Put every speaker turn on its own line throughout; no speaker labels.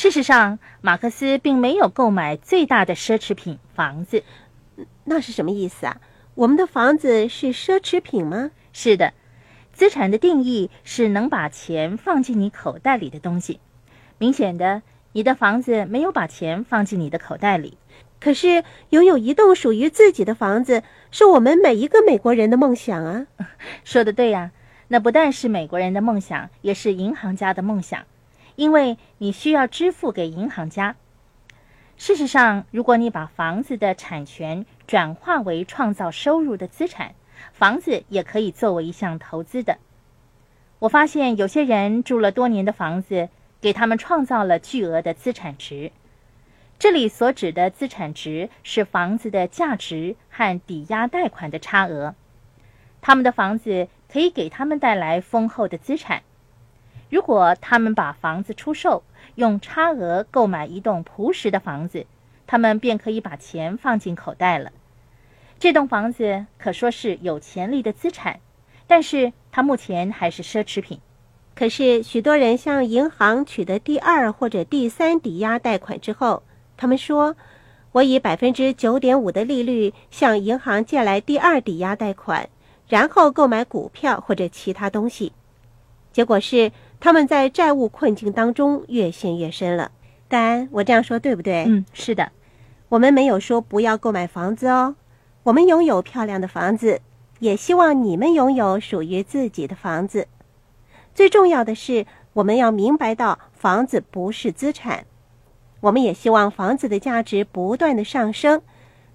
事实上，马克思并没有购买最大的奢侈品——房子。
那是什么意思啊？我们的房子是奢侈品吗？
是的，资产的定义是能把钱放进你口袋里的东西。明显的，你的房子没有把钱放进你的口袋里。
可是，拥有一栋属于自己的房子，是我们每一个美国人的梦想啊！
说的对呀，那不但是美国人的梦想，也是银行家的梦想，因为你需要支付给银行家。事实上，如果你把房子的产权转化为创造收入的资产，房子也可以作为一项投资的。我发现有些人住了多年的房子，给他们创造了巨额的资产值。这里所指的资产值是房子的价值和抵押贷款的差额。他们的房子可以给他们带来丰厚的资产。如果他们把房子出售，用差额购买一栋朴实的房子，他们便可以把钱放进口袋了。这栋房子可说是有潜力的资产，但是它目前还是奢侈品。
可是许多人向银行取得第二或者第三抵押贷款之后，他们说：“我以百分之九点五的利率向银行借来第二抵押贷款，然后购买股票或者其他东西。”结果是他们在债务困境当中越陷越深了。丹，我这样说对不对？
嗯，是的。
我们没有说不要购买房子哦。我们拥有漂亮的房子，也希望你们拥有属于自己的房子。最重要的是，我们要明白到房子不是资产。我们也希望房子的价值不断的上升，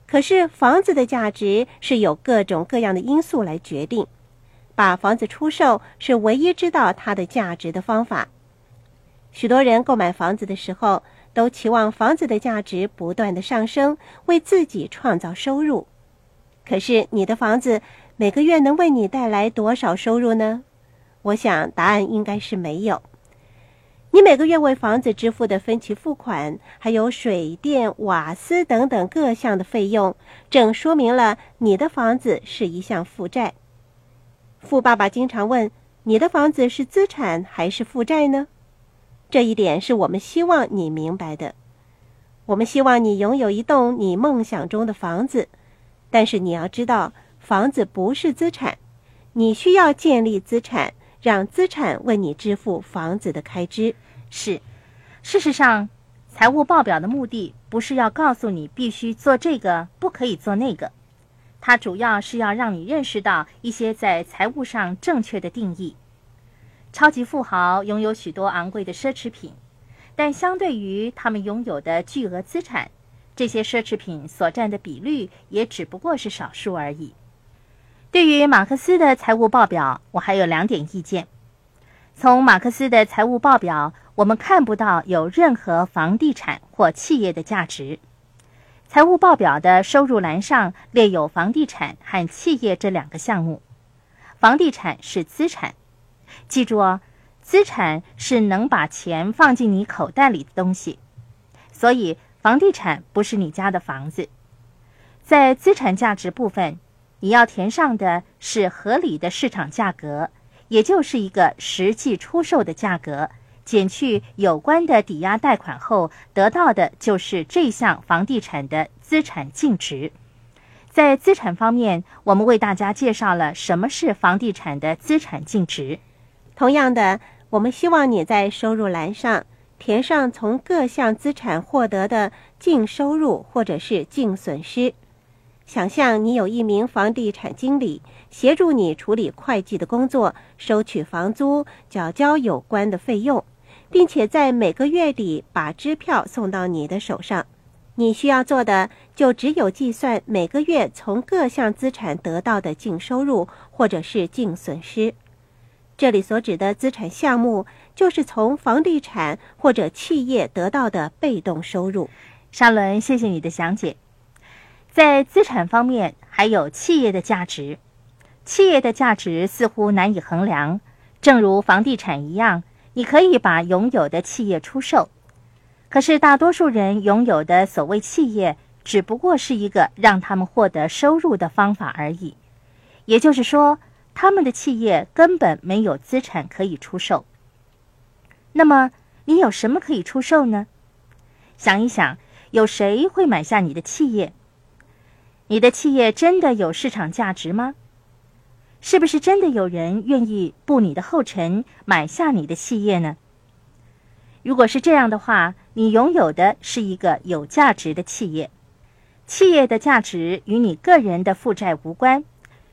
可是房子的价值是由各种各样的因素来决定。把房子出售是唯一知道它的价值的方法。许多人购买房子的时候，都期望房子的价值不断的上升，为自己创造收入。可是你的房子每个月能为你带来多少收入呢？我想答案应该是没有。你每个月为房子支付的分期付款，还有水电、瓦斯等等各项的费用，正说明了你的房子是一项负债。富爸爸经常问：“你的房子是资产还是负债呢？”这一点是我们希望你明白的。我们希望你拥有一栋你梦想中的房子，但是你要知道，房子不是资产，你需要建立资产。让资产为你支付房子的开支，
是。事实上，财务报表的目的不是要告诉你必须做这个，不可以做那个。它主要是要让你认识到一些在财务上正确的定义。超级富豪拥有许多昂贵的奢侈品，但相对于他们拥有的巨额资产，这些奢侈品所占的比率也只不过是少数而已。对于马克思的财务报表，我还有两点意见。从马克思的财务报表，我们看不到有任何房地产或企业的价值。财务报表的收入栏上列有房地产和企业这两个项目。房地产是资产，记住哦，资产是能把钱放进你口袋里的东西。所以，房地产不是你家的房子。在资产价值部分。你要填上的是合理的市场价格，也就是一个实际出售的价格，减去有关的抵押贷款后，得到的就是这项房地产的资产净值。在资产方面，我们为大家介绍了什么是房地产的资产净值。
同样的，我们希望你在收入栏上填上从各项资产获得的净收入或者是净损失。想象你有一名房地产经理协助你处理会计的工作，收取房租、缴交有关的费用，并且在每个月底把支票送到你的手上。你需要做的就只有计算每个月从各项资产得到的净收入或者是净损失。这里所指的资产项目，就是从房地产或者企业得到的被动收入。
沙伦，谢谢你的详解。在资产方面，还有企业的价值。企业的价值似乎难以衡量，正如房地产一样，你可以把拥有的企业出售。可是，大多数人拥有的所谓企业，只不过是一个让他们获得收入的方法而已。也就是说，他们的企业根本没有资产可以出售。那么，你有什么可以出售呢？想一想，有谁会买下你的企业？你的企业真的有市场价值吗？是不是真的有人愿意步你的后尘，买下你的企业呢？如果是这样的话，你拥有的是一个有价值的企业。企业的价值与你个人的负债无关。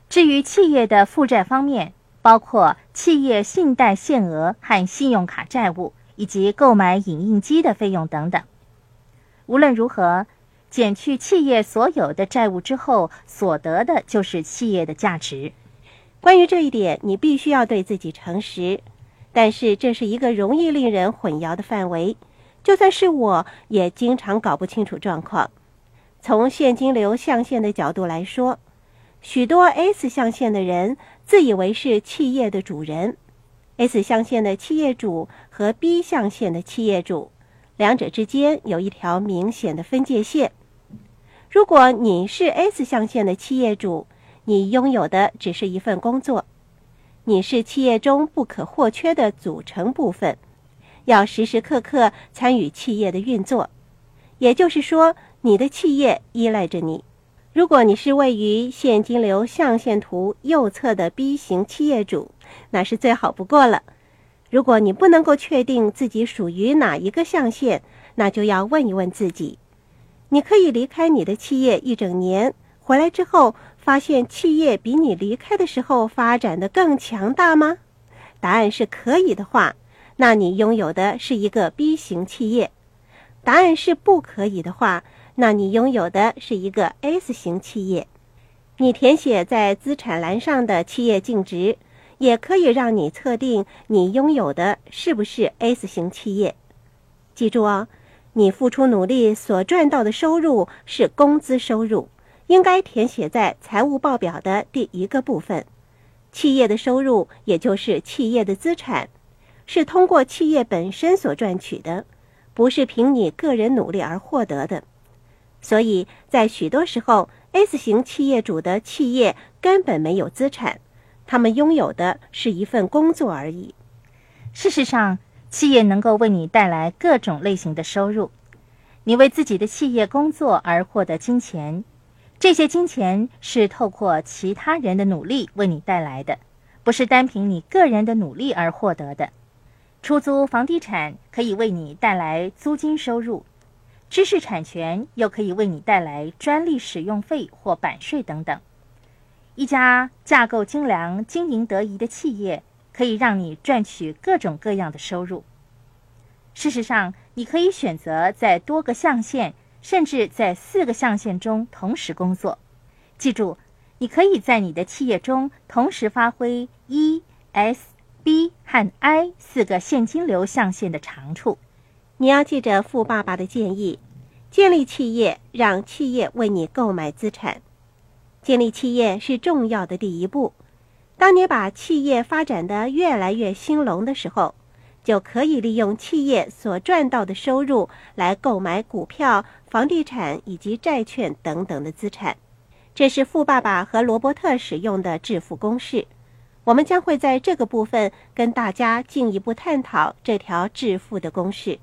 至于企业的负债方面，包括企业信贷限额和信用卡债务，以及购买影印机的费用等等。无论如何，减去企业所有的债务之后，所得的就是企业的价值。
关于这一点，你必须要对自己诚实。但是这是一个容易令人混淆的范围，就算是我也经常搞不清楚状况。从现金流象限的角度来说，许多 S 象限的人自以为是企业的主人。S 象限的企业主和 B 象限的企业主，两者之间有一条明显的分界线。如果你是 S 象限的企业主，你拥有的只是一份工作，你是企业中不可或缺的组成部分，要时时刻刻参与企业的运作。也就是说，你的企业依赖着你。如果你是位于现金流象限图右侧的 B 型企业主，那是最好不过了。如果你不能够确定自己属于哪一个象限，那就要问一问自己：你可以离开你的企业一整年，回来之后。发现企业比你离开的时候发展的更强大吗？答案是可以的话，那你拥有的是一个 B 型企业；答案是不可以的话，那你拥有的是一个 S 型企业。你填写在资产栏上的企业净值，也可以让你测定你拥有的是不是 S 型企业。记住哦，你付出努力所赚到的收入是工资收入。应该填写在财务报表的第一个部分。企业的收入，也就是企业的资产，是通过企业本身所赚取的，不是凭你个人努力而获得的。所以在许多时候，S 型企业主的企业根本没有资产，他们拥有的是一份工作而已。
事实上，企业能够为你带来各种类型的收入。你为自己的企业工作而获得金钱。这些金钱是透过其他人的努力为你带来的，不是单凭你个人的努力而获得的。出租房地产可以为你带来租金收入，知识产权又可以为你带来专利使用费或版税等等。一家架构精良、经营得宜的企业可以让你赚取各种各样的收入。事实上，你可以选择在多个象限。甚至在四个象限中同时工作。记住，你可以在你的企业中同时发挥 E、S、B 和 I 四个现金流象限的长处。
你要记着富爸爸的建议：建立企业，让企业为你购买资产。建立企业是重要的第一步。当你把企业发展的越来越兴隆的时候，就可以利用企业所赚到的收入来购买股票、房地产以及债券等等的资产。这是富爸爸和罗伯特使用的致富公式。我们将会在这个部分跟大家进一步探讨这条致富的公式。